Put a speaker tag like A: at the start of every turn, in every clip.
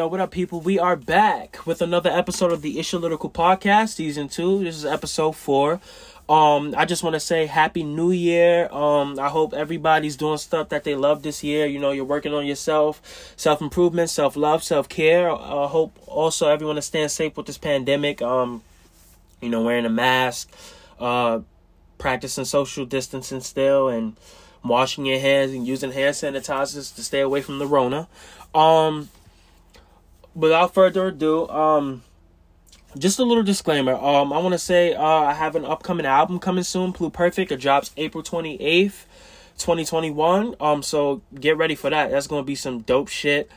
A: Yo, what up, people? We are back with another episode of the Ishological Podcast, Season 2. This is episode 4. Um, I just want to say Happy New Year. Um, I hope everybody's doing stuff that they love this year. You know, you're working on yourself, self improvement, self love, self care. I hope also everyone is staying safe with this pandemic. Um, you know, wearing a mask, uh, practicing social distancing still, and washing your hands and using hand sanitizers to stay away from the Rona. Um, without further ado, um, just a little disclaimer. Um, I want to say uh, I have an upcoming album coming soon, Pluperfect. It drops April twenty eighth, twenty twenty one. Um, so get ready for that. That's gonna be some dope shit.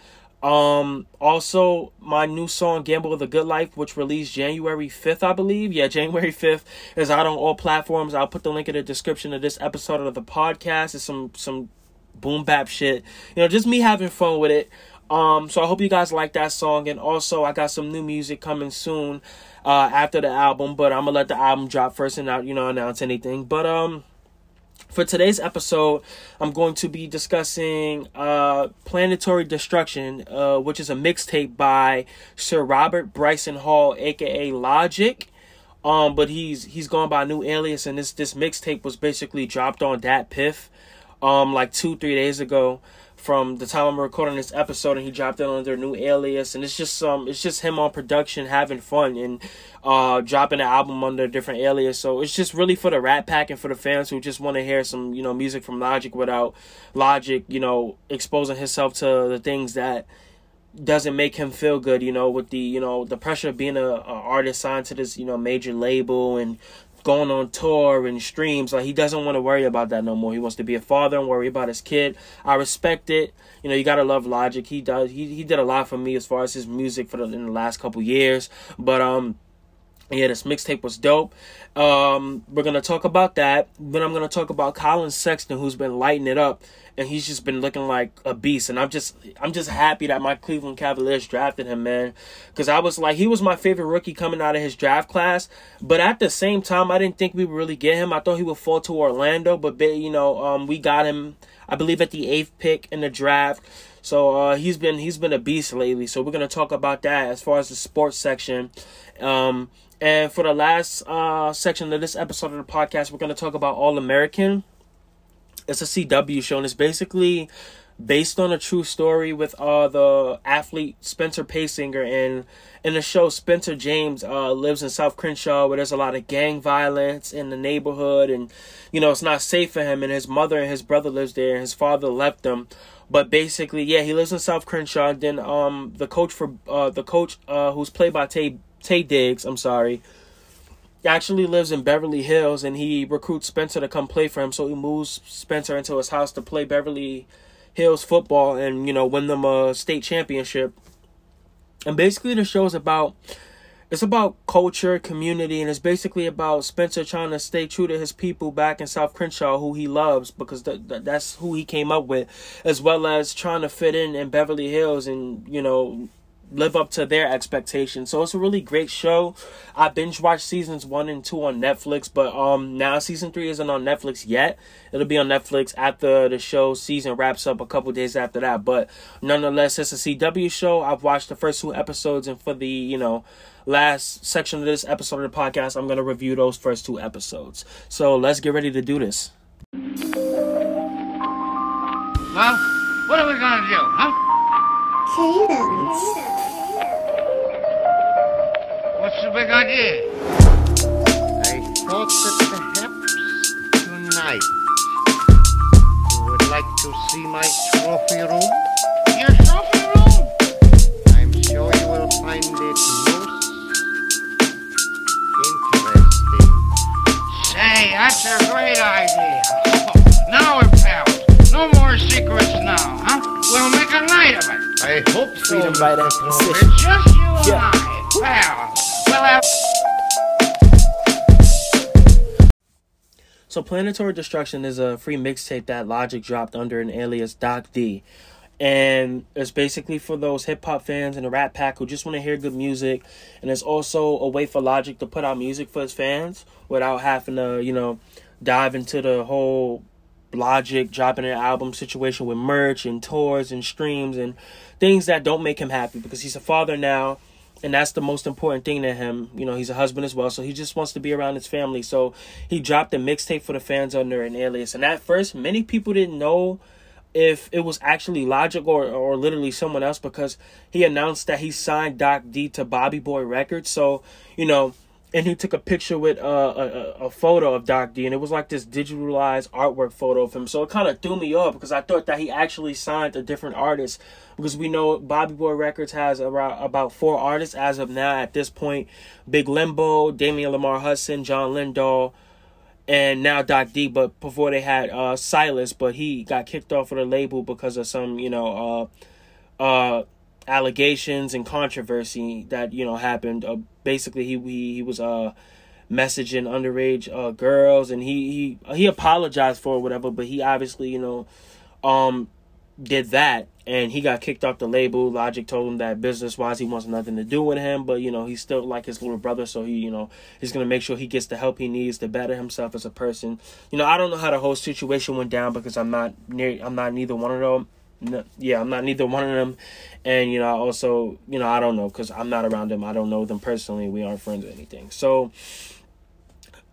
A: Um, also my new song Gamble of the Good Life, which released January 5th, I believe. Yeah, January 5th is out on all platforms. I'll put the link in the description of this episode of the podcast. It's some some boom bap shit. You know, just me having fun with it. Um, so I hope you guys like that song. And also, I got some new music coming soon uh, after the album, but I'm gonna let the album drop first and not, you know, announce anything. But um, for today's episode, I'm going to be discussing uh, Planetary Destruction, uh, which is a mixtape by Sir Robert Bryson Hall, aka Logic. Um, but he's he's gone by a new alias, and this this mixtape was basically dropped on DatPiff, um, like two three days ago from the time I'm recording this episode, and he dropped it under a new alias, and it's just um, it's just him on production having fun and uh, dropping an album under a different alias. So it's just really for the Rat Pack and for the fans who just want to hear some you know music from Logic without Logic, you know, exposing himself to the things that doesn't make him feel good, you know, with the you know the pressure of being a, a artist signed to this you know major label and going on tour and streams. Like he doesn't want to worry about that no more. He wants to be a father and worry about his kid. I respect it. You know, you gotta love Logic. He does. He he did a lot for me as far as his music for the in the last couple years. But um, yeah, this mixtape was dope. Um, we're gonna talk about that. Then I'm gonna talk about Collin Sexton, who's been lighting it up, and he's just been looking like a beast. And I'm just, I'm just happy that my Cleveland Cavaliers drafted him, man, because I was like, he was my favorite rookie coming out of his draft class. But at the same time, I didn't think we would really get him. I thought he would fall to Orlando, but you know, um, we got him. I believe at the eighth pick in the draft. So uh, he's been he's been a beast lately. So we're gonna talk about that as far as the sports section. Um, and for the last uh, section of this episode of the podcast, we're going to talk about All American. It's a CW show, and it's basically based on a true story with uh, the athlete Spencer Paysinger. And in the show, Spencer James uh, lives in South Crenshaw, where there's a lot of gang violence in the neighborhood, and you know it's not safe for him. And his mother and his brother lives there, and his father left them But basically, yeah, he lives in South Crenshaw. And then um, the coach for uh, the coach uh, who's played by Taye Taye Diggs, I'm sorry, actually lives in Beverly Hills and he recruits Spencer to come play for him. So he moves Spencer into his house to play Beverly Hills football and, you know, win them a state championship. And basically the show is about it's about culture, community, and it's basically about Spencer trying to stay true to his people back in South Crenshaw, who he loves because th- th- that's who he came up with, as well as trying to fit in in Beverly Hills and you know live up to their expectations. So it's a really great show. I binge watched seasons one and two on Netflix, but um now season three isn't on Netflix yet. It'll be on Netflix after the show season wraps up a couple days after that. But nonetheless, it's a CW show. I've watched the first two episodes, and for the you know last section of this episode of the podcast, I'm gonna review those first two episodes. So let's get ready to do this.
B: Well, what are we gonna do, huh?
C: Cadence.
B: What's the big idea?
D: I thought that perhaps tonight you would like to see my trophy room.
B: Your trophy room?
D: I'm sure you will find it most interesting.
B: Say, that's a great idea. now we're pals. No more secrets now, huh? We'll make a night of it.
D: I hope so.
A: Freedom by that
D: Mr.
A: decision.
D: Robert.
B: It's just you and
A: Yeah.
B: I, pals.
A: So Planetary Destruction is a free mixtape that Logic dropped under an alias Doc D. And it's basically for those hip hop fans and the Rat Pack who just want to hear good music. And it's also a way for Logic to put out music for his fans without having to, you know, dive into the whole Logic dropping an album situation with merch and tours and streams and things that don't make him happy because he's a father now and that's the most important thing to him. You know, he's a husband as well, so he just wants to be around his family. So he dropped a mixtape for the fans under an alias. And at first, many people didn't know if it was actually Logic or or literally someone else because he announced that he signed Doc D to Bobby Boy Records. So you know, and he took a picture with uh, a, a photo of Doc D, and it was like this digitalized artwork photo of him. So it kind of threw me off because I thought that he actually signed a different artist. Because we know Bobby Boy Records has around about four artists as of now at this point: Big Lenbo, Damian Lamar Hudson, John Lindahl, and now Doc D. But before they had uh, Silas, but he got kicked off of the label because of some you know uh, uh, allegations and controversy that you know happened. Basically, he he, he was uh messaging underage uh girls, and he he he apologized for whatever, but he obviously you know um did that and he got kicked off the label. Logic told him that business wise he wants nothing to do with him, but you know, he's still like his little brother, so he, you know, he's gonna make sure he gets the help he needs to better himself as a person. You know, I don't know how the whole situation went down because I'm not near I'm not neither one of them no, yeah, I'm not neither one of them, and you know, I also, you know, I don't know because I'm not around them. I don't know them personally. We aren't friends or anything. So,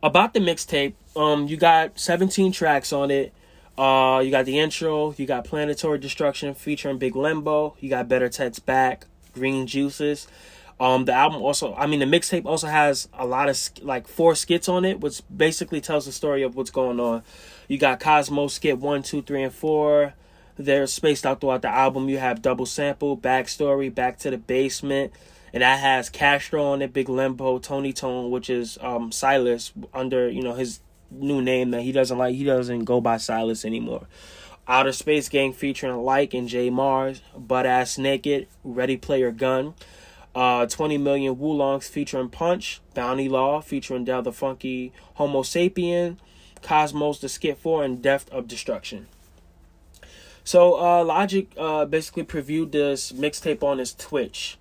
A: about the mixtape, um, you got 17 tracks on it. Uh, you got the intro. You got Planetary Destruction featuring Big Lenbo. You got Better Tets Back, Green Juices. Um, the album also, I mean, the mixtape also has a lot of like four skits on it, which basically tells the story of what's going on. You got Cosmo skit one, two, three, and four. They're spaced out throughout the album. You have double sample, backstory, back to the basement, and that has Castro on it, Big Lenbo, Tony Tone, which is um Silas under you know his new name that he doesn't like. He doesn't go by Silas anymore. Outer Space Gang featuring Like and J Mars, Butt Ass Naked, Ready Player Gun. Uh, 20 Million Woolongs featuring Punch, Bounty Law featuring Del the Funky Homo Sapien, Cosmos the Skit 4, and Death of Destruction. So uh, Logic uh, basically previewed this mixtape on his Twitch,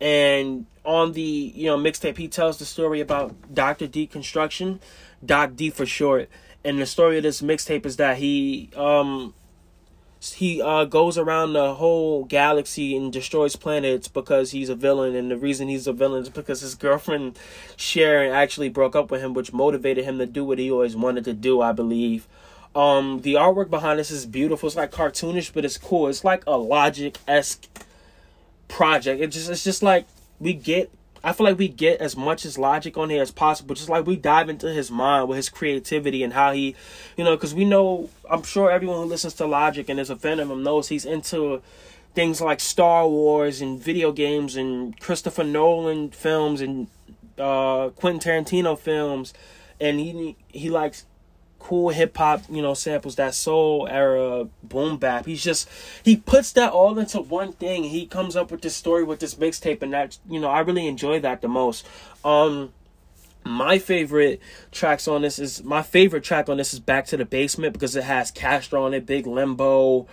A: and on the you know mixtape he tells the story about Doctor Deconstruction, Doc D for short. And the story of this mixtape is that he um he uh goes around the whole galaxy and destroys planets because he's a villain. And the reason he's a villain is because his girlfriend Sharon actually broke up with him which motivated him to do what he always wanted to do I believe um, the artwork behind this is beautiful. It's like cartoonish, but it's cool. It's like a Logic esque project. It just it's just like we get. I feel like we get as much as Logic on here as possible. Just like we dive into his mind with his creativity and how he, you know, because we know. I'm sure everyone who listens to Logic and is a fan of him knows he's into things like Star Wars and video games and Christopher Nolan films and uh, Quentin Tarantino films, and he he likes cool hip hop, you know, samples, that soul era boom bap. He's just he puts that all into one thing. He comes up with this story with this mixtape and that you know, I really enjoy that the most. Um my favorite tracks on this is my favorite track on this is Back to the Basement because it has Castro on it, Big Lenbo,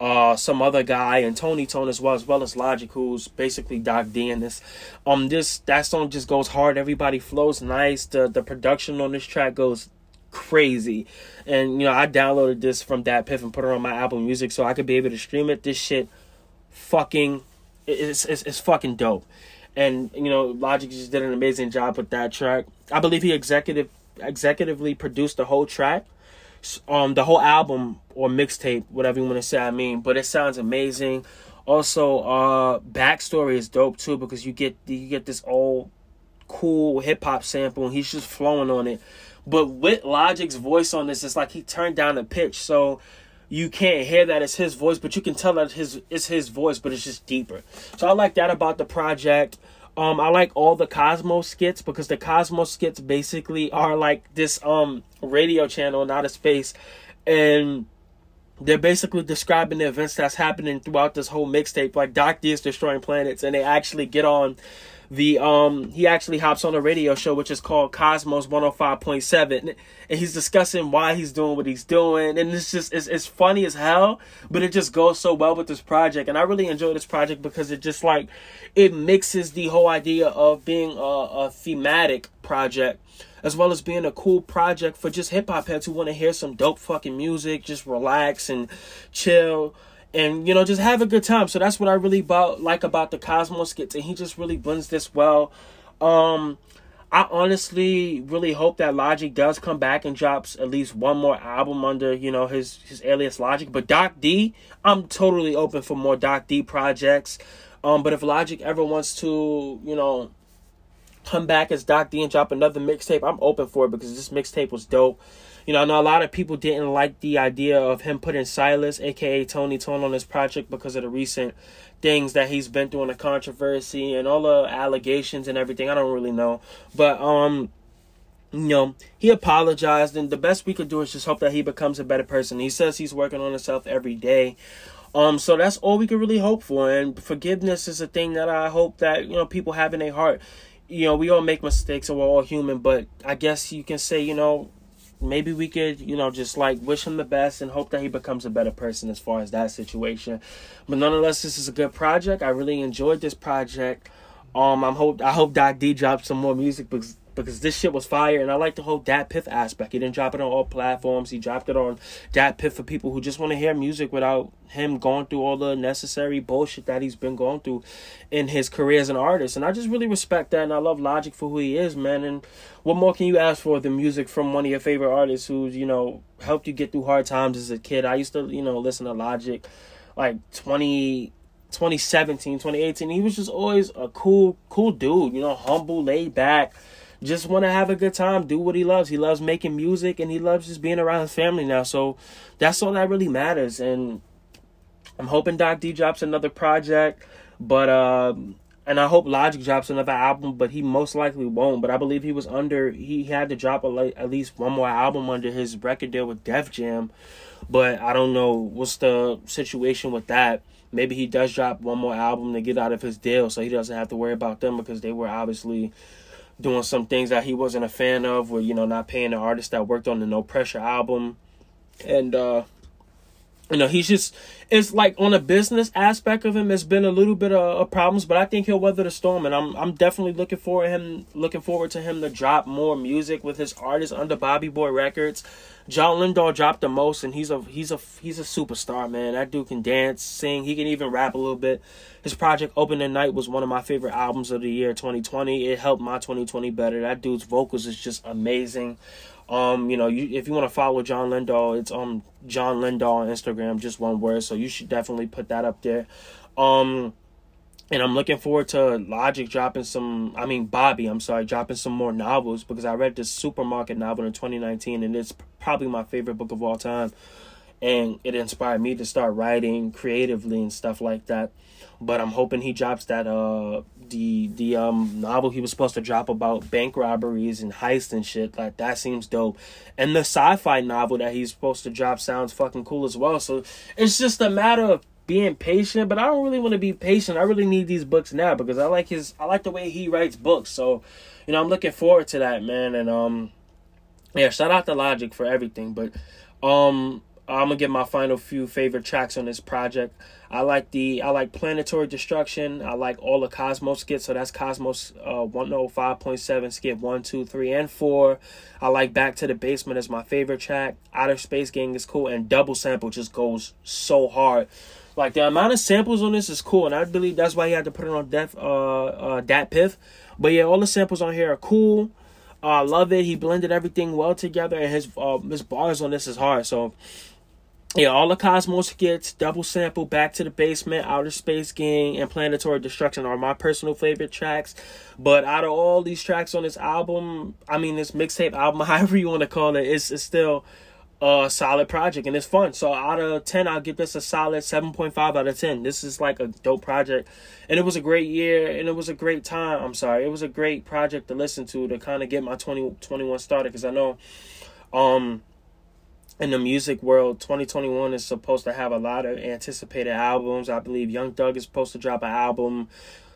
A: uh some other guy and Tony Tone as well as well as Logic who's basically Doc D in this. Um this that song just goes hard, everybody flows nice. The the production on this track goes crazy. And you know, I downloaded this from DatPiff and put it on my Apple Music so I could be able to stream it. This shit fucking it's it's, it's fucking dope. And you know, Logic just did an amazing job with that track. I believe he executive executively produced the whole track. Um the whole album or mixtape, whatever you want to say, I mean, but it sounds amazing. Also, uh backstory is dope too because you get you get this old cool hip hop sample and he's just flowing on it. But with Logic's voice on this, it's like he turned down the pitch, so you can't hear that it's his voice, but you can tell that his it's his voice, but it's just deeper. So I like that about the project. Um, I like all the Cosmos skits because the Cosmos skits basically are like this um radio channel in outer space, and they're basically describing the events that's happening throughout this whole mixtape. Like Doc D is destroying planets, and they actually get on the um he actually hops on a radio show which is called Cosmos 105.7 and he's discussing why he's doing what he's doing and it's just it's, it's funny as hell but it just goes so well with this project and I really enjoy this project because it just like it mixes the whole idea of being a, a thematic project as well as being a cool project for just hip hop heads who want to hear some dope fucking music, just relax and chill and you know just have a good time. So that's what i really about like about the cosmo skits and he just really blends this well. Um i honestly really hope that logic does come back and drops at least one more album under you know his his alias logic. But doc d i'm totally open for more doc d projects. Um but if logic ever wants to you know come back as doc d and drop another mixtape i'm open for it because this mixtape was dope you know, I know a lot of people didn't like the idea of him putting Silas, aka Tony Tone, on this project because of the recent things that he's been through the controversy and all the allegations and everything. I don't really know. But um you know, he apologized and the best we could do is just hope that he becomes a better person. He says he's working on himself every day. Um, so that's all we can really hope for. And forgiveness is a thing that I hope that, you know, people have in their heart. You know, we all make mistakes and we're all human, but I guess you can say, you know, maybe we could, you know, just like wish him the best and hope that he becomes a better person as far as that situation. But nonetheless, this is a good project. I really enjoyed this project. Um, I'm hope I hope Doc D drops some more music because because this shit was fire and I like the whole DatPiff aspect. He didn't drop it on all platforms. He dropped it on DatPiff for people who just want to hear music without him going through all the necessary bullshit that he's been going through in his career as an artist. And I just really respect that and I love Logic for who he is, man. And what more can you ask for than music from one of your favorite artists who's, you know, helped you get through hard times as a kid. I used to, you know, listen to Logic like 20 2017, 2018. He was just always a cool cool dude, you know, humble, laid back just want to have a good time, do what he loves. He loves making music and he loves just being around his family now. So that's all that really matters. And I'm hoping Doc D drops another project, but um and I hope Logic drops another album, but he most likely won't. But I believe he was under he had to drop a, at least one more album under his record deal with Def Jam. But I don't know what's the situation with that. Maybe he does drop one more album to get out of his deal, so he doesn't have to worry about them because they were obviously doing some things that he wasn't a fan of, or you know, not paying the artist that worked on the No Pressure album, and uh, you know, he's just it's like on a business aspect of him, it's been a little bit of, of, problems, but I think he'll weather the storm, and I'm I'm definitely looking for him, looking forward to him to drop more music with his artists under Bobby Boy Records. John Lindahl dropped the most, and he's a he's a he's a superstar, man. That dude can dance, sing, he can even rap a little bit. His project Opening Night was one of my favorite albums of the year 2020. It helped my 2020 better. That dude's vocals is just amazing. Um, you know, you if you want to follow John Lindahl, it's um John Lindahl on Instagram, just one word. So you should definitely put that up there. Um, and I'm looking forward to Logic dropping some. I mean, Bobby, I'm sorry, dropping some more novels because I read this supermarket novel in 2019, and it's probably my favorite book of all time. And it inspired me to start writing creatively and stuff like that. But I'm hoping he drops that uh the the um novel he was supposed to drop about bank robberies and heists and shit. Like that seems dope. And the sci-fi novel that he's supposed to drop sounds fucking cool as well. So it's just a matter of being patient, but I don't really want to be patient. I really need these books now because I like his I like the way he writes books. So, you know, I'm looking forward to that, man. And um yeah, shout out to Logic for everything. But um I'm gonna get my final few favorite tracks on this project. I like the I like Planetary Destruction. I like all the Cosmos skits. So that's Cosmos uh 105.7 skit one, two, three, and four. I like Back to the Basement as my favorite track. Outer Space Gang is cool, and Double Sample just goes so hard. Like the amount of samples on this is cool, and I believe that's why he had to put it on Def uh uh DatPiff. But yeah, all the samples on here are cool. I uh, love it. He blended everything well together, and his uh, his bars on this is hard. So yeah, all the Cosmos skits, double sample, Back to the Basement, Outer Space Gang, and Planetary Destruction are my personal favorite tracks. But out of all these tracks on this album, I mean this mixtape album, however you want to call it, it's, it's still a solid project and it's fun. So out of 10, I'll give this a solid 7.5 out of 10. This is like a dope project. And it was a great year and it was a great time. I'm sorry. It was a great project to listen to to kind of get my 2021 started because I know um in the music world, 2021 is supposed to have a lot of anticipated albums. I believe Young Thug is supposed to drop an album.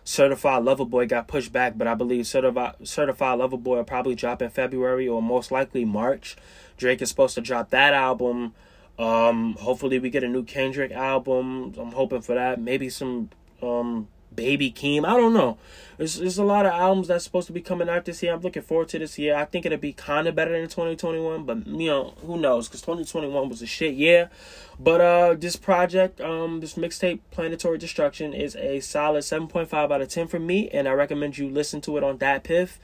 A: Certified Lover Boy got pushed back, but I believe Certified Certified Lover Boy will probably drop in February or most likely March. Drake is supposed to drop that album. Um, hopefully we get a new Kendrick album. I'm hoping for that. Maybe some um Baby Keem. I don't know. There's, there's a lot of albums that's supposed to be coming out this year. I'm looking forward to this year. I think it'll be kind of better than 2021, but you know who knows? Because 2021 was a shit year. But uh, this project, um, this mixtape, Planetary Destruction, is a solid 7.5 out of 10 for me, and I recommend you listen to it on DatPiff.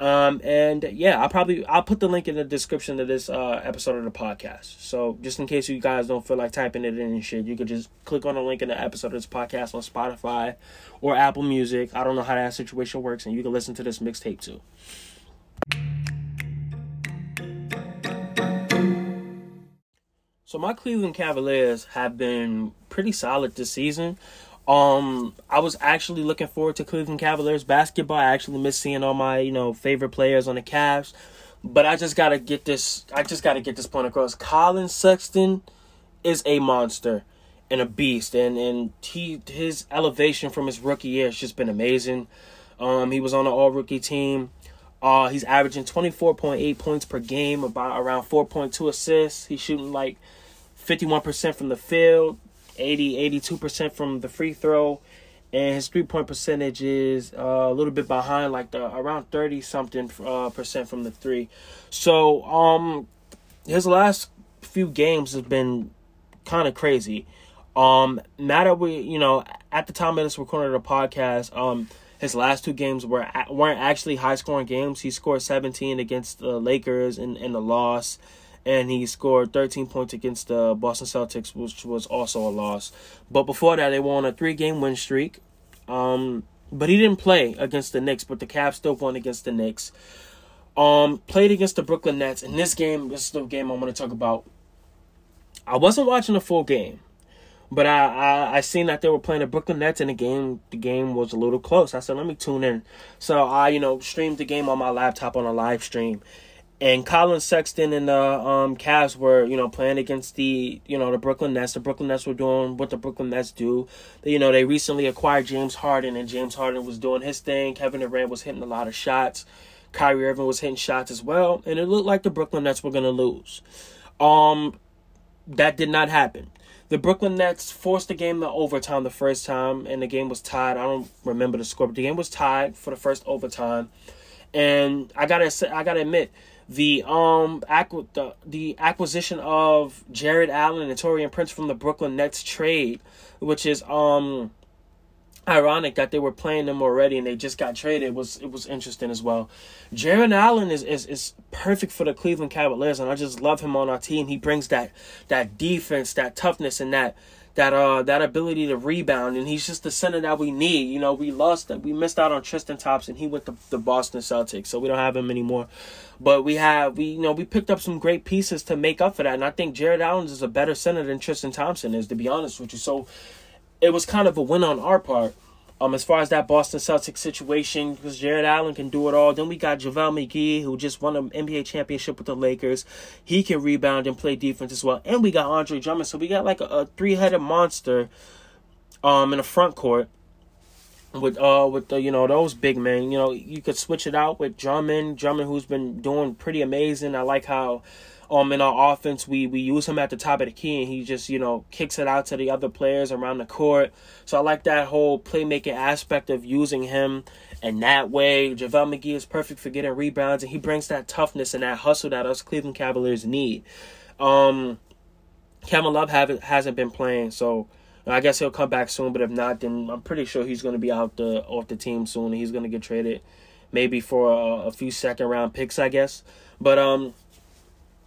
A: Um, and yeah, I'll probably I'll put the link in the description of this uh, episode of the podcast. So just in case you guys don't feel like typing it in and shit, you could just click on the link in the episode of this podcast on Spotify or Apple Music. I don't know how that situation works, and you can listen to this mixtape too. So my Cleveland Cavaliers have been pretty solid this season. Um, I was actually looking forward to Cleveland Cavaliers basketball. I actually miss seeing all my you know favorite players on the Cavs, but I just gotta get this. I just gotta get this point across. Collin Sexton is a monster and a beast, and and he his elevation from his rookie year has just been amazing. Um, he was on the All Rookie team. Uh, he's averaging twenty four point eight points per game, about around four point two assists. He's shooting like fifty one percent from the field, 80 82% from the free throw and his three point percentage is uh, a little bit behind like the around 30 something uh, percent from the three. So um his last few games have been kind of crazy. Um now that we you know at the time of this recording of the podcast um his last two games were weren't actually high scoring games. He scored 17 against the lakers in, in the loss and he scored 13 points against the Boston Celtics, which was also a loss. But before that, they won a three-game win streak. Um, but he didn't play against the Knicks, but the Cavs still won against the Knicks. Um, played against the Brooklyn Nets. In this game, this is the game I want to talk about. I wasn't watching the full game, but I, I I seen that they were playing the Brooklyn Nets, and the game the game was a little close. I said, let me tune in. So I you know streamed the game on my laptop on a live stream and Collin Sexton and the um, Cavs were, you know, playing against the, you know, the Brooklyn Nets. The Brooklyn Nets were doing what the Brooklyn Nets do. You know, they recently acquired James Harden, and James Harden was doing his thing. Kevin Durant was hitting a lot of shots. Kyrie Irving was hitting shots as well, and it looked like the Brooklyn Nets were gonna lose. Um, that did not happen. The Brooklyn Nets forced the game to overtime the first time, and the game was tied. I don't remember the score, but the game was tied for the first overtime. And I gotta I gotta admit, the um acqu- the, the acquisition of Jarrett Allen and Taurean Prince from the Brooklyn Nets trade, which is um ironic that they were playing them already and they just got traded it was it was interesting as well. Jarrett Allen is, is is perfect for the Cleveland Cavaliers and I just love him on our team. He brings that that defense, that toughness and that that uh that ability to rebound and he's just the center that we need. You know, we lost that we missed out on Tristan Thompson. He went to the Boston Celtics, so we don't have him anymore. But we have we you know we picked up some great pieces to make up for that, and I think Jarrett Allen is a better center than Tristan Thompson is, to be honest with you. So it was kind of a win on our part. Um, as far as that Boston Celtics situation, because Jarrett Allen can do it all. Then we got JaVale McGee, who just won an NBA championship with the Lakers. He can rebound and play defense as well. And we got Andre Drummond. So we got like a, a three headed monster um in the front court with uh with the you know those big men. You know, you could switch it out with Drummond, Drummond who's been doing pretty amazing. I like how um in our offense we we use him at the top of the key and he just you know kicks it out to the other players around the court so i like that whole playmaking aspect of using him and that way javale mcgee is perfect for getting rebounds and he brings that toughness and that hustle that us cleveland cavaliers need um kevin love haven't hasn't been playing so I guess he'll come back soon, but if not, then I'm pretty sure he's going to be out the off the team soon. and He's going to get traded, maybe for a, a few second round picks, I guess. But um,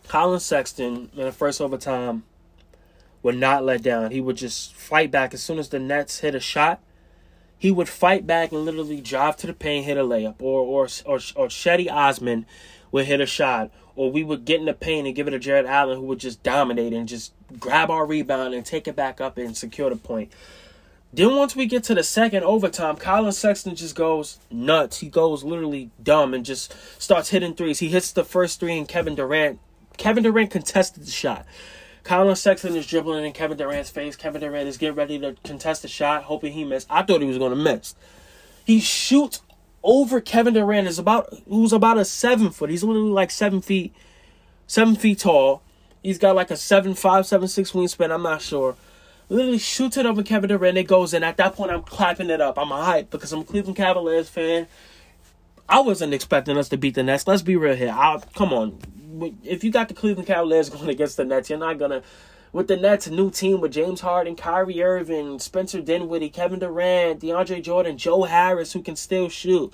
A: Collin Sexton in the first overtime would not let down. He would just fight back as soon as the Nets hit a shot. He would fight back and literally drive to the paint, hit a layup, or or or, or Cedi Osman would hit a shot, or we would get in the paint and give it to Jarrett Allen, who would just dominate and just grab our rebound and take it back up and secure the point. Then once we get to the second overtime, Collin Sexton just goes nuts. He goes literally dumb and just starts hitting threes. He hits the first three and Kevin Durant Kevin Durant contested the shot. Collin Sexton is dribbling in Kevin Durant's face. Kevin Durant is getting ready to contest the shot, hoping he missed. I thought he was going to miss. He shoots over Kevin Durant. Is about who's about a seven foot. He's literally like seven feet, seven feet tall. He's got like a seven five, seven six wingspan. I'm not sure. literally shoots it over Kevin Durant. It goes in. At that point, I'm clapping it up. I'm hype because I'm a Cleveland Cavaliers fan. I wasn't expecting us to beat the Nets. Let's be real here. I, come on, if you got the Cleveland Cavaliers going against the Nets, you're not gonna. With the Nets, new team with James Harden, Kyrie Irving, Spencer Dinwiddie, Kevin Durant, DeAndre Jordan, Joe Harris, who can still shoot.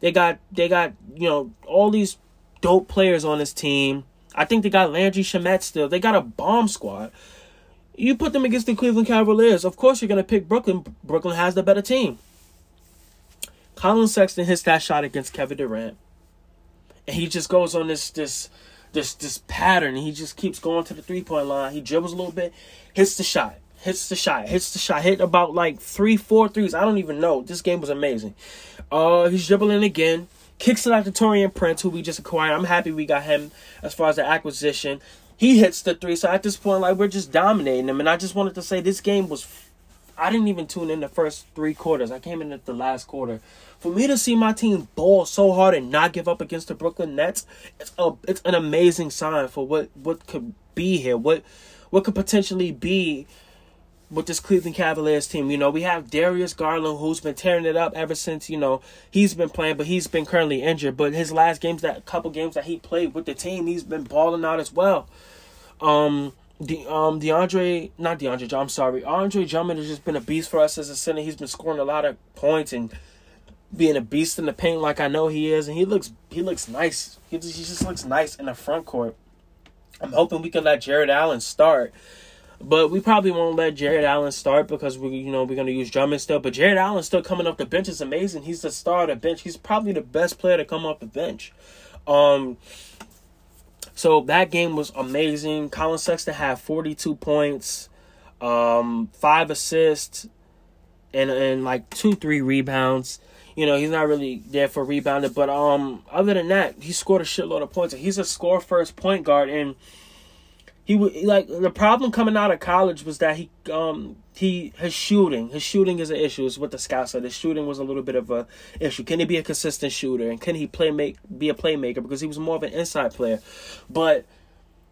A: They got they got you know all these dope players on this team. I think they got Landry Shamet still. They got a bomb squad. You put them against the Cleveland Cavaliers. Of course, you're gonna pick Brooklyn. Brooklyn has the better team. Collin Sexton hits that shot against Kevin Durant, and he just goes on this this this this pattern. He just keeps going to the three point line. He dribbles a little bit, hits the shot, hits the shot, hits the shot, hit about like three, four threes. I don't even know. This game was amazing. Uh, he's dribbling again, kicks it out to Taurean Prince, who we just acquired. I'm happy we got him as far as the acquisition he hits the three. So at this point, like we're just dominating them. And I just wanted to say this game was. I didn't even tune in the first three quarters. I came in at the last quarter. For me to see my team ball so hard and not give up against the Brooklyn Nets, it's a it's an amazing sign for what what could be here. What what could potentially be with this Cleveland Cavaliers team. You know, we have Darius Garland who's been tearing it up ever since, you know, he's been playing, but he's been currently injured. But his last games, that couple games that he played with the team, he's been balling out as well. Um the um DeAndre not DeAndre, I'm sorry. Andre Drummond has just been a beast for us as a center. He's been scoring a lot of points and being a beast in the paint like I know he is, and he looks he looks nice. He just, he just looks nice in the front court. I'm hoping we can let Jarrett Allen start but we probably won't let Jarrett Allen start because we, you know, we're gonna use Drummond still. But Jarrett Allen still coming off the bench is amazing. He's the star of the bench. He's probably the best player to come off the bench. Um, so that game was amazing. Collin Sexton had 42 points, um, five assists, and and like two, three rebounds. You know, he's not really there for rebounding, but um, other than that, he scored a shitload of points. He's a score first point guard, and he would like the problem coming out of college was that he um he his shooting his shooting is an issue is what the scouts said his shooting was a little bit of a issue can he be a consistent shooter and can he play make be a playmaker because he was more of an inside player but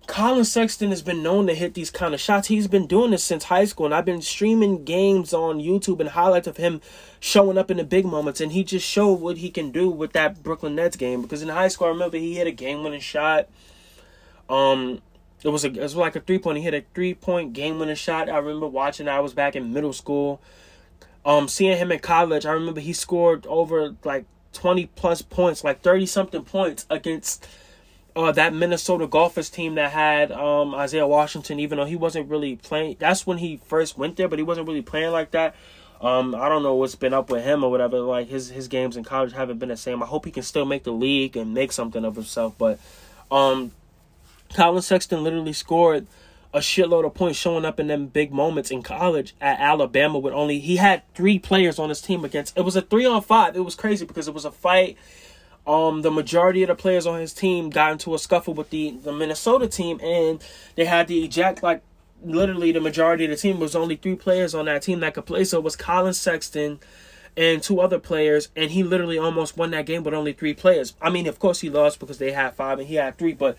A: Collin Sexton has been known to hit these kind of shots. He's been doing this since high school, and I've been streaming games on YouTube and highlights of him showing up in the big moments. And he just showed what he can do with that Brooklyn Nets game. Because in high school, I remember he hit a game-winning shot. Um, it was a it was like a three point. He hit a three point game winning shot. I remember watching. I was back in middle school. Um, seeing him in college, I remember he scored over like twenty plus points, like thirty something points against uh, that Minnesota Gophers team that had um, Isaiah Washington. Even though he wasn't really playing, that's when he first went there, but he wasn't really playing like that. Um, I don't know what's been up with him or whatever. Like his his games in college haven't been the same. I hope he can still make the league and make something of himself. But um, Collin Sexton literally scored a shitload of points showing up in them big moments in college at Alabama with only he had three players on his team against it was a three on five. It was crazy because it was a fight. Um the majority of the players on his team got into a scuffle with the, the Minnesota team and they had to eject like literally the majority of the team was only three players on that team that could play. So it was Collin Sexton and two other players, and he literally almost won that game with only three players. I mean, of course he lost because they had five and he had three, but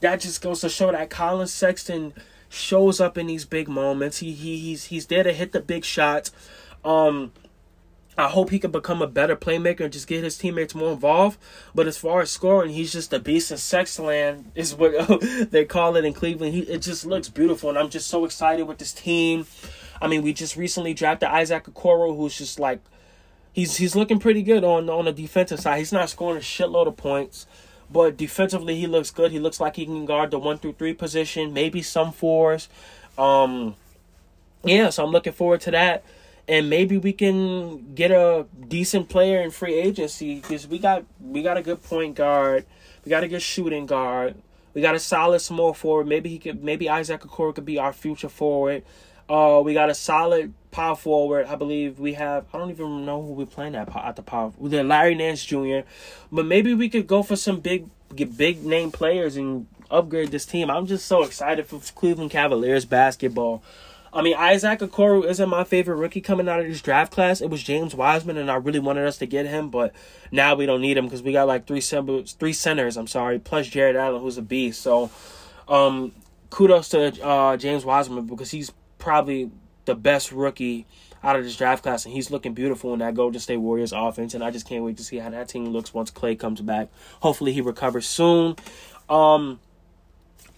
A: that just goes to show that Collin Sexton shows up in these big moments. He, he he's he's there to hit the big shots. Um I hope he can become a better playmaker and just get his teammates more involved. But as far as scoring, he's just a beast in Sexland, is what they call it in Cleveland. He it just looks beautiful, and I'm just so excited with this team. I mean, we just recently drafted Isaac Okoro, who's just like he's he's looking pretty good on on the defensive side. He's not scoring a shitload of points. But defensively, he looks good. He looks like he can guard the one through three position, maybe some fours. Um, yeah, so I'm looking forward to that. And maybe we can get a decent player in free agency because we got we got a good point guard, we got a good shooting guard, we got a solid small forward. Maybe he could maybe Isaac Okoro could be our future forward. Uh, we got a solid power forward. I believe we have. I don't even know who we're playing at at the power. We Larry Nance Jr. But maybe we could go for some big, get big name players and upgrade this team. I'm just so excited for Cleveland Cavaliers basketball. I mean, Isaac Okoro isn't my favorite rookie coming out of this draft class. It was James Wiseman, and I really wanted us to get him, but now we don't need him because we got like three three centers. I'm sorry, plus Jarrett Allen, who's a beast. So, um, kudos to uh, James Wiseman because he's probably the best rookie out of this draft class, and he's looking beautiful in that Golden State Warriors offense. And I just can't wait to see how that team looks once Clay comes back. Hopefully, he recovers soon. Um,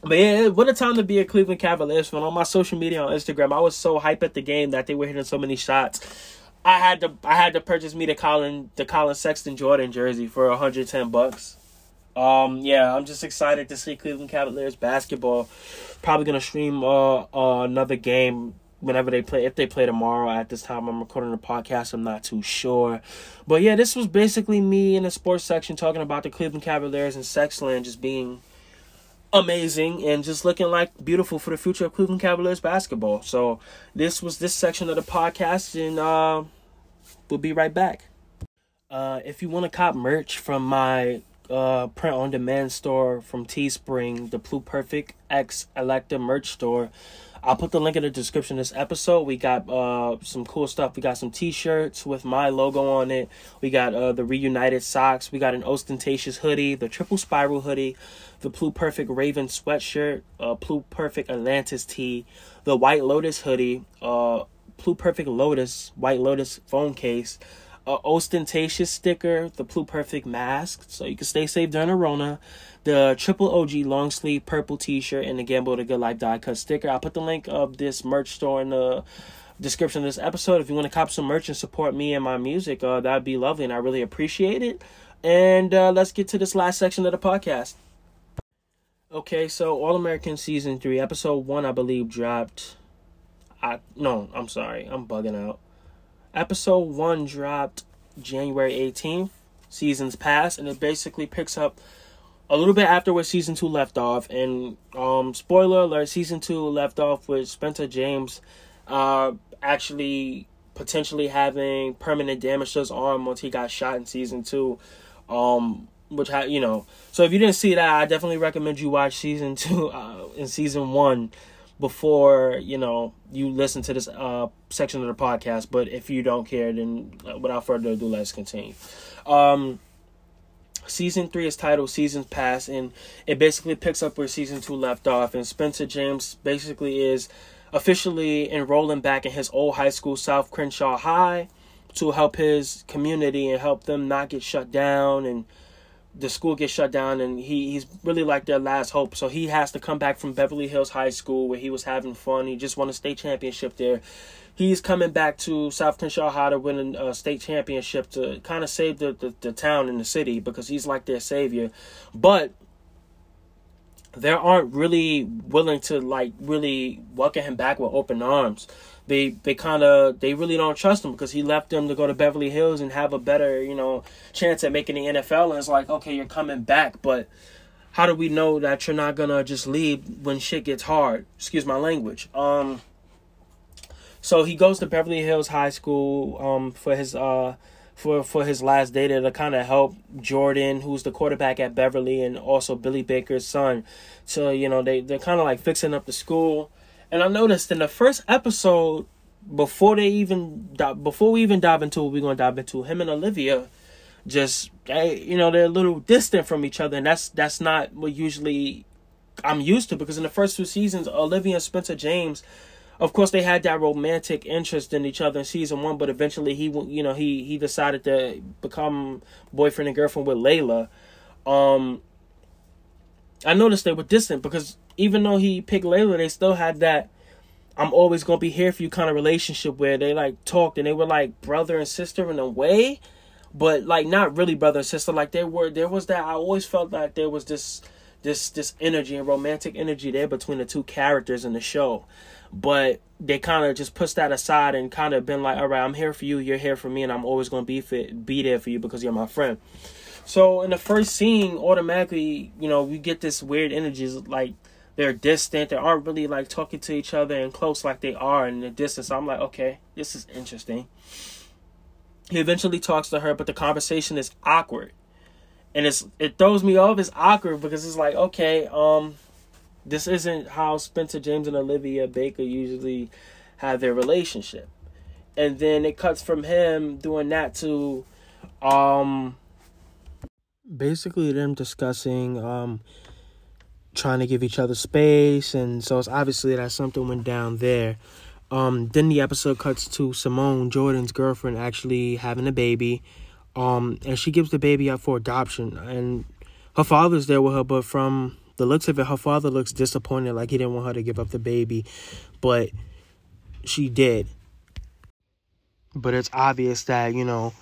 A: but yeah, what a time to be a Cleveland Cavaliers fan. On my social media on Instagram, I was so hype at the game that they were hitting so many shots. I had to I had to purchase me the Collin the Collin Sexton Jordan jersey for 110 bucks. Um, yeah, I'm just excited to see Cleveland Cavaliers basketball. Probably gonna stream uh, uh, another game whenever they play. If they play tomorrow at this time, I'm recording the podcast. I'm not too sure, but yeah, this was basically me in the sports section talking about the Cleveland Cavaliers and Sexland just being amazing and just looking like beautiful for the future of Cleveland Cavaliers basketball. So this was this section of the podcast, and uh, we'll be right back. Uh, if you want to cop merch from my uh, print on demand store from Teespring, the Pluperfect X Electa merch store. I'll put the link in the description of this episode. We got uh, some cool stuff. We got some t-shirts with my logo on it. We got uh, the reunited socks. We got an ostentatious hoodie, the triple spiral hoodie, the Pluperfect Raven sweatshirt, uh, Pluperfect Atlantis tee, the White Lotus hoodie, uh, Pluperfect Lotus White Lotus phone case, uh, ostentatious sticker, the Pluperfect mask, so you can stay safe during the Rona, the triple OG long sleeve purple T-shirt, and the Gamble the Good Life die cut sticker. I'll put the link of this merch store in the description of this episode. If you want to cop some merch and support me and my music, uh, that'd be lovely, and I really appreciate it. And uh, let's get to this last section of the podcast. Okay, so All American season three, episode one, I believe, dropped. I no, I'm sorry, I'm bugging out. Episode one dropped January 18th. Seasons pass, and it basically picks up a little bit after where season two left off. And um, spoiler alert: season two left off with Spencer James, uh, actually potentially having permanent damage to his arm once he got shot in season two. Um, which had you know, so if you didn't see that, I definitely recommend you watch season two uh, in season one before you know you listen to this uh section of the podcast but if you don't care then uh, without further ado let's continue. Um season three is titled seasons past and it basically picks up where season two left off and spencer james basically is officially enrolling back in his old high school south crenshaw high to help his community and help them not get shut down and the school gets shut down and he, he's really like their last hope. So he has to come back from Beverly Hills High School where he was having fun. He just won a state championship there. He's coming back to South Crenshaw High to win a state championship to kind of save the, the, the town and the city because he's like their savior. But they aren't really willing to like really welcome him back with open arms they they kind of they really don't trust him because he left them to go to Beverly Hills and have a better you know chance at making the NFL. And it's like, okay, you're coming back, but how do we know that you're not gonna just leave when shit gets hard? Excuse my language. Um. So he goes to Beverly Hills High School um for his uh for for his last day there to kind of help Jordan, who's the quarterback at Beverly, and also Billy Baker's son. So you know they they're kind of like fixing up the school and I noticed in the first episode, before they even before we even dive into what we're gonna dive into, him and Olivia just they, you know they're a little distant from each other, and that's that's not what usually I'm used to because in the first two seasons, Olivia and Spencer James, of course, they had that romantic interest in each other in season one, but eventually he you know he he decided to become boyfriend and girlfriend with Layla. Um, I noticed they were distant because even though he picked Layla, they still had that I'm always gonna be here for you kind of relationship where they like talked and they were like brother and sister in a way, but like not really brother and sister. Like they were there was that I always felt like there was this this this energy and romantic energy there between the two characters in the show. But they kind of just pushed that aside and kind of been like, all right, I'm here for you, you're here for me, and I'm always gonna be fit, be there for you because you're my friend. So in the first scene, automatically, you know, we get this weird energy, like they're distant. They aren't really like talking to each other and close like they are in the distance. I'm like, okay, this is interesting. He eventually talks to her, but the conversation is awkward. And it's it throws me off. It's awkward because it's like, okay, um, this isn't how Spencer James and Olivia Baker usually have their relationship. And then it cuts from him doing that to um basically them discussing um trying to give each other space and so it's obviously that something went down there Um, then the episode cuts to Simone, Jordan's girlfriend, actually having a baby. Um, and she gives the baby up for adoption. And her father's there with her, but from the looks of it, her father looks disappointed, like he didn't want her to give up the baby. But she did. But it's obvious that, you know,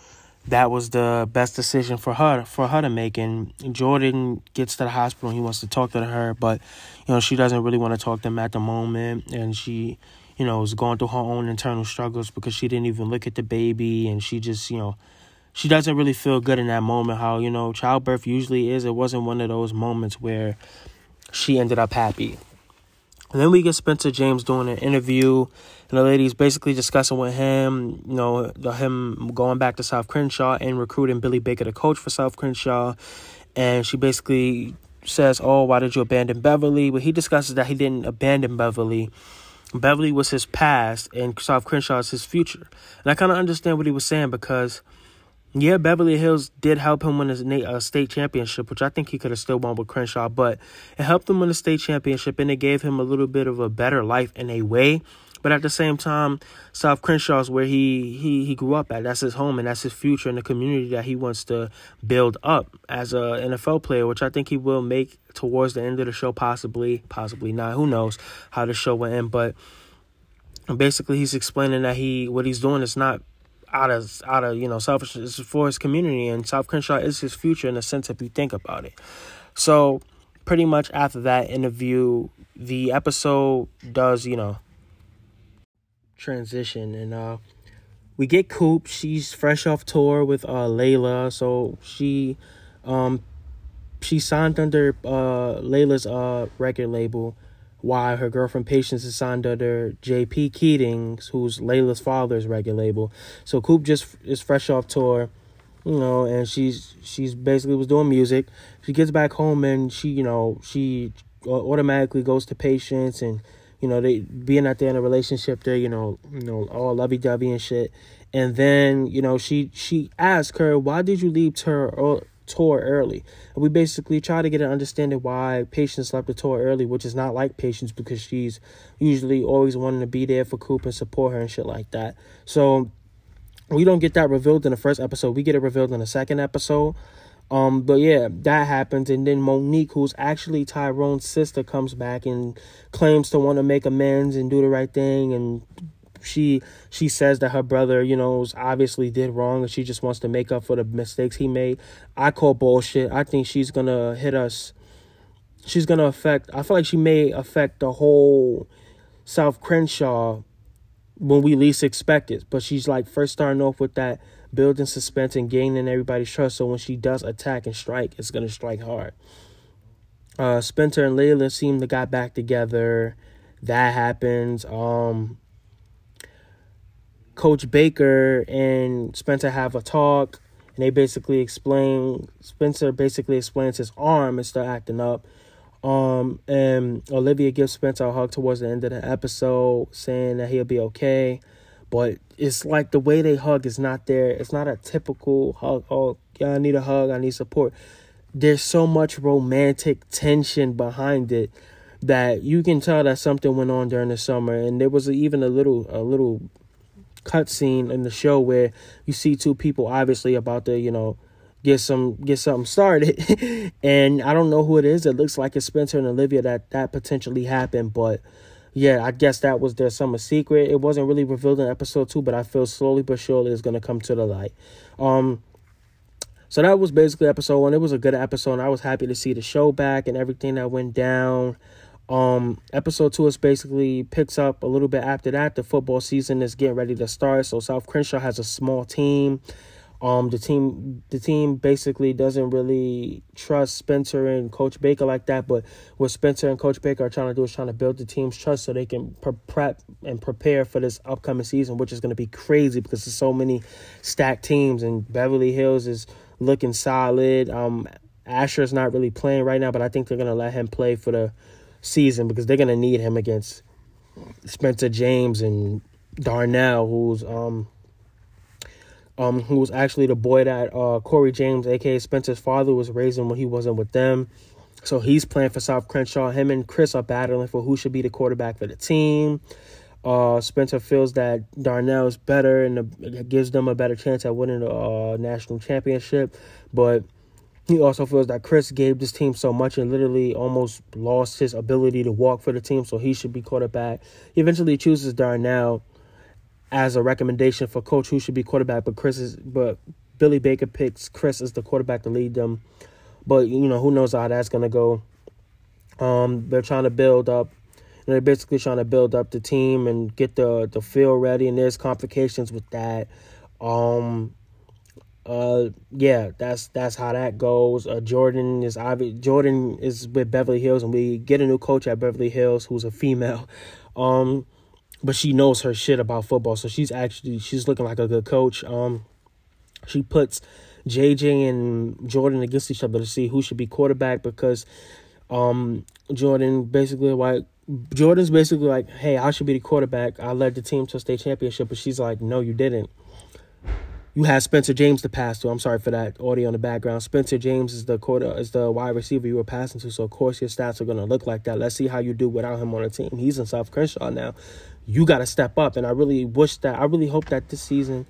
A: that was the best decision for her for her to make. And Jordan gets to the hospital. And he wants to talk to her but you know she doesn't really want to talk to him at the moment. And she you know is going through her own internal struggles because she didn't even look at the baby. And she just you know she doesn't really feel good in that moment. How you know childbirth usually is it wasn't one of those moments where she ended up happy and then we get Spencer James doing an interview, and the lady's basically discussing with him, you know, him going back to South Crenshaw and recruiting Billy Baker to coach for South Crenshaw. And she basically says, Oh, why did you abandon Beverly? But he discusses that he didn't abandon Beverly. Beverly was his past, and South Crenshaw is his future. And I kind of understand what he was saying because yeah, Beverly Hills did help him win a uh, state championship, which I think he could have still won with Crenshaw, but it helped him win a state championship and it gave him a little bit of a better life in a way. But at the same time, South Crenshaw is where he, he, he grew up at. That's his home and that's his future and the community that he wants to build up as a NFL player, which I think he will make towards the end of the show, possibly, possibly not. Who knows how the show will end, but basically he's explaining that he what he's doing is not out of out of you know selfishness for his community and South Crenshaw is his future in a sense if you think about it. So pretty much after that interview, the episode does you know transition and uh we get Coop. She's fresh off tour with uh Layla, so she um she signed under uh Layla's uh record label why her girlfriend Patience is signed under J.P. Keatings, who's Layla's father's record label. So Coop just is fresh off tour, you know, and she's she's basically was doing music. She gets back home and she, you know, she uh, automatically goes to Patience and you know they being out there in a relationship they're you know you know all lovey dovey and shit and then you know she she asked her why did you leave her uh, tour early. And we basically try to get an understanding why Patience left the tour early, which is not like Patience because she's usually always wanting to be there for Coop and support her and shit like that. So we don't get that revealed in the first episode. We get it revealed in the second episode. Um, but yeah, that happens, and then Monique, who's actually Tyrone's sister, comes back and claims to want to make amends and do the right thing and she she says that her brother, you know, obviously did wrong and she just wants to make up for the mistakes he made. I call bullshit. I think she's gonna hit us. She's gonna affect. I feel like she may affect the whole South Crenshaw when we least expect it. But she's like first starting off with that building suspense and gaining everybody's trust. So when she does attack and strike, it's gonna strike hard. Uh, Spencer and Layla seem to got back together. That happens. Um, Coach Baker and Spencer have a talk, and they basically explain. Spencer basically explains his arm is still acting up. Um, and Olivia gives Spencer a hug towards the end of the episode, saying that he'll be okay. But it's like the way they hug is not there. It's not a typical hug. Oh, yeah, I need a hug. I need support. There's so much romantic tension behind it that you can tell that something went on during the summer. And there was even a little, a little cutscene in the show where you see two people obviously about to, you know, get some get something started. and I don't know who it is. It looks like it's Spencer and Olivia that that potentially happened, but yeah, I guess that was their summer secret. It wasn't really revealed in episode two, but I feel slowly but surely it's gonna come to the light. Um so that was basically episode one. It was a good episode. I was happy to see the show back and everything that went down. Um, episode two is basically picks up a little bit after that. The football season is getting ready to start. So South Crenshaw has a small team. Um, the team the team basically doesn't really trust Spencer and Coach Baker like that. But what Spencer and Coach Baker are trying to do is trying to build the team's trust so they can prep and prepare for this upcoming season, which is going to be crazy because there's so many stacked teams and Beverly Hills is looking solid. Um, Asher is not really playing right now, but I think they're going to let him play for the season because they're gonna need him against Spencer James and Darnell, who's um um who's actually the boy that uh Corey James, aka Spencer's father, was raising when he wasn't with them. So he's playing for South Crenshaw. Him and Chris are battling for who should be the quarterback for the team. Uh, Spencer feels that Darnell is better and the, gives them a better chance at winning the uh, national championship. But he also feels that Chris gave this team so much and literally almost lost his ability to walk for the team, so he should be quarterback. He eventually chooses Darnell as a recommendation for coach who should be quarterback, but Chris is but Billy Baker picks Chris as the quarterback to lead them. But you know, who knows how that's gonna go. Um, they're trying to build up they're basically trying to build up the team and get the the field ready and there's complications with that. Um uh yeah that's that's how that goes. Uh jordan is obvious jordan is with beverly hills and we get a new coach at beverly hills who's a female. Um but she knows her shit about football so she's actually she's looking like a good coach. Um she puts jj and jordan against each other to see who should be quarterback because um jordan basically like jordan's basically like hey i should be the quarterback. I led the team to a state championship but she's like no you didn't you had Spencer James to pass to. I'm sorry for that audio in the background. Spencer James is the quarter is the wide receiver you were passing to, so of course your stats are gonna look like that. Let's see how you do without him on the team. He's in South Crenshaw now. You got to step up, and I really wish that I really hope that this season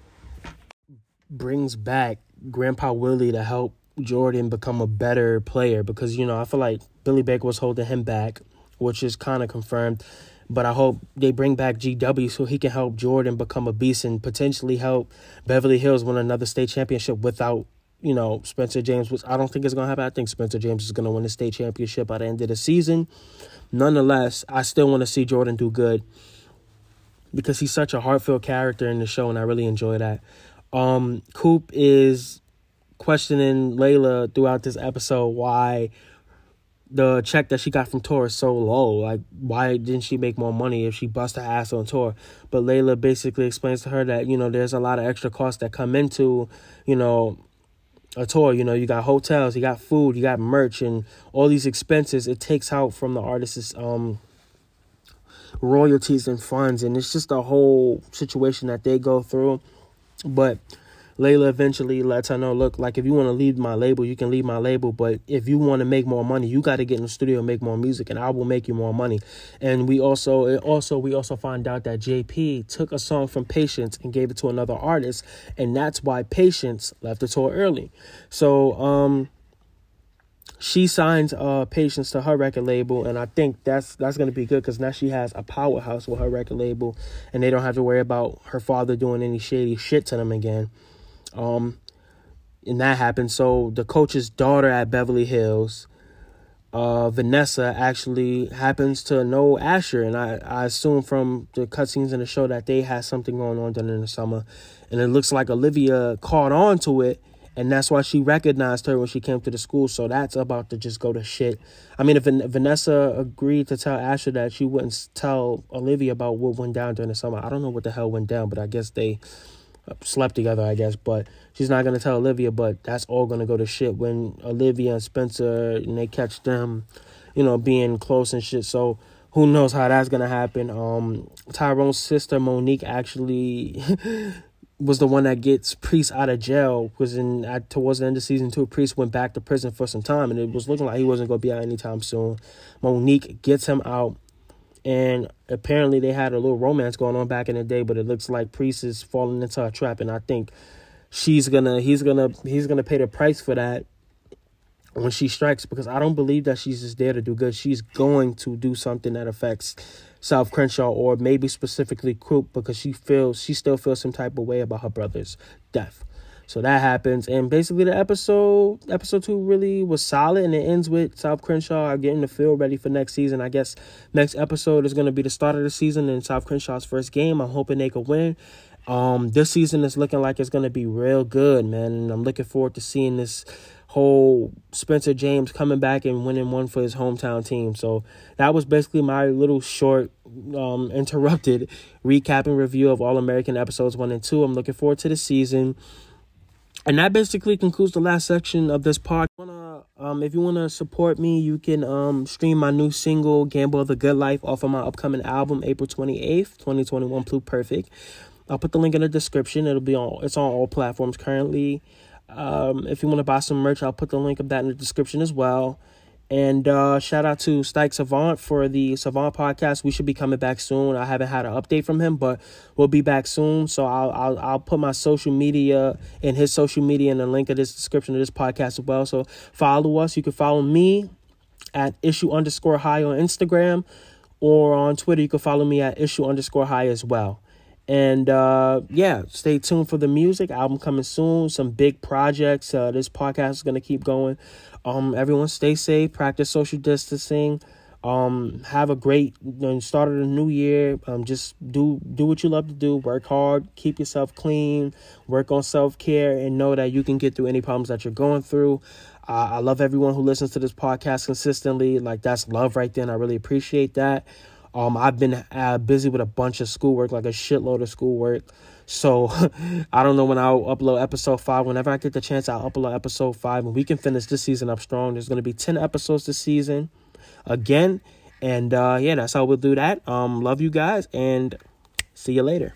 A: brings back Grandpa Willie to help Jordan become a better player because you know I feel like Billy Baker was holding him back, which is kind of confirmed. But I hope they bring back GW so he can help Jordan become a beast and potentially help Beverly Hills win another state championship without, you know, Spencer James, which I don't think is going to happen. I think Spencer James is going to win the state championship by the end of the season. Nonetheless, I still want to see Jordan do good because he's such a heartfelt character in the show, and I really enjoy that. Um, Coop is questioning Layla throughout this episode why the check that she got from tour is so low. Like, why didn't she make more money if she bust her ass on tour? But Layla basically explains to her that, you know, there's a lot of extra costs that come into, you know, a tour. You know, you got hotels, you got food, you got merch, and all these expenses. It takes out from the artist's um royalties and funds, and it's just a whole situation that they go through. But Layla eventually lets her know, look, like if you want to leave my label, you can leave my label, but if you want to make more money, you got to get in the studio and make more music, and I will make you more money. And we also, also, we also find out that JP took a song from Patience and gave it to another artist, and that's why Patience left the tour early. So, um, she signs uh patience to her record label and i think that's that's going to be good because now she has a powerhouse with her record label and they don't have to worry about her father doing any shady shit to them again um, and that happened. So the coach's daughter at Beverly Hills, uh, Vanessa, actually happens to know Asher, and I, I assume from the cutscenes in the show that they had something going on during the summer, and it looks like Olivia caught on to it, and that's why she recognized her when she came to the school. So that's about to just go to shit. I mean, if Vanessa agreed to tell Asher that she wouldn't tell Olivia about what went down during the summer, I don't know what the hell went down, but I guess they slept together, I guess. But she's not gonna tell Olivia. But that's all gonna go to shit when Olivia and Spencer and they catch them, you know, being close and shit. So who knows how that's gonna happen? Um, Tyrone's sister Monique actually. was the one that gets Priest out of jail because in at, towards the end of season two, Priest went back to prison for some time and it was looking like he wasn't gonna be out anytime soon. Monique gets him out and apparently they had a little romance going on back in the day but it looks like priest is falling into a trap and i think she's gonna he's gonna he's gonna pay the price for that when she strikes because i don't believe that she's just there to do good. She's going to do something that affects south crenshaw or maybe specifically Coop because she feels she still feels some type of way about her brother's death so that happens, and basically the episode episode two really was solid, and it ends with South Crenshaw getting the field ready for next season. I guess next episode is going to be the start of the season and South Crenshaw's first game. I'm hoping they could win. Um, this season is looking like it's going to be real good, man, and I'm looking forward to seeing this whole Spencer James coming back and winning one for his hometown team. So that was basically my little short, um, interrupted recapping review of All American episodes one and two. I'm looking forward to the season. And that basically concludes the last section of this part. Um, if you want to support me, you can um, stream my new single, Gamble the Good Life, off of my upcoming album, April 28th, 2021, PluPerfect. I'll put the link in the description. It'll be on, it's on all platforms currently. Um, if you want to buy some merch, I'll put the link of that in the description as well. And uh, shout out to Stike Savant for the Savant podcast. We should be coming back soon. I haven't had an update from him, but we'll be back soon. So I'll I'll, I'll put my social media in his social media in the link of this description of this podcast as well. So follow us. You can follow me at issue underscore high on Instagram or on Twitter. You can follow me at issue underscore high as well. And uh, yeah, stay tuned for the music album coming soon. Some big projects. Uh, this podcast is gonna keep going. Um, everyone stay safe, practice social distancing. Um, have a great start of the new year. Um, just do do what you love to do. Work hard, keep yourself clean, work on self care, and know that you can get through any problems that you're going through. Uh, I love everyone who listens to this podcast consistently. Like that's love right there, and I really appreciate that. Um, I've been uh, busy with a bunch of schoolwork, like a shitload of schoolwork. So I don't know when I'll upload episode five. Whenever I get the chance, I'll upload episode five, and we can finish this season up strong. There's going to be ten episodes this season, again, and uh, yeah, that's how we'll do that. Um, love you guys, and see you later.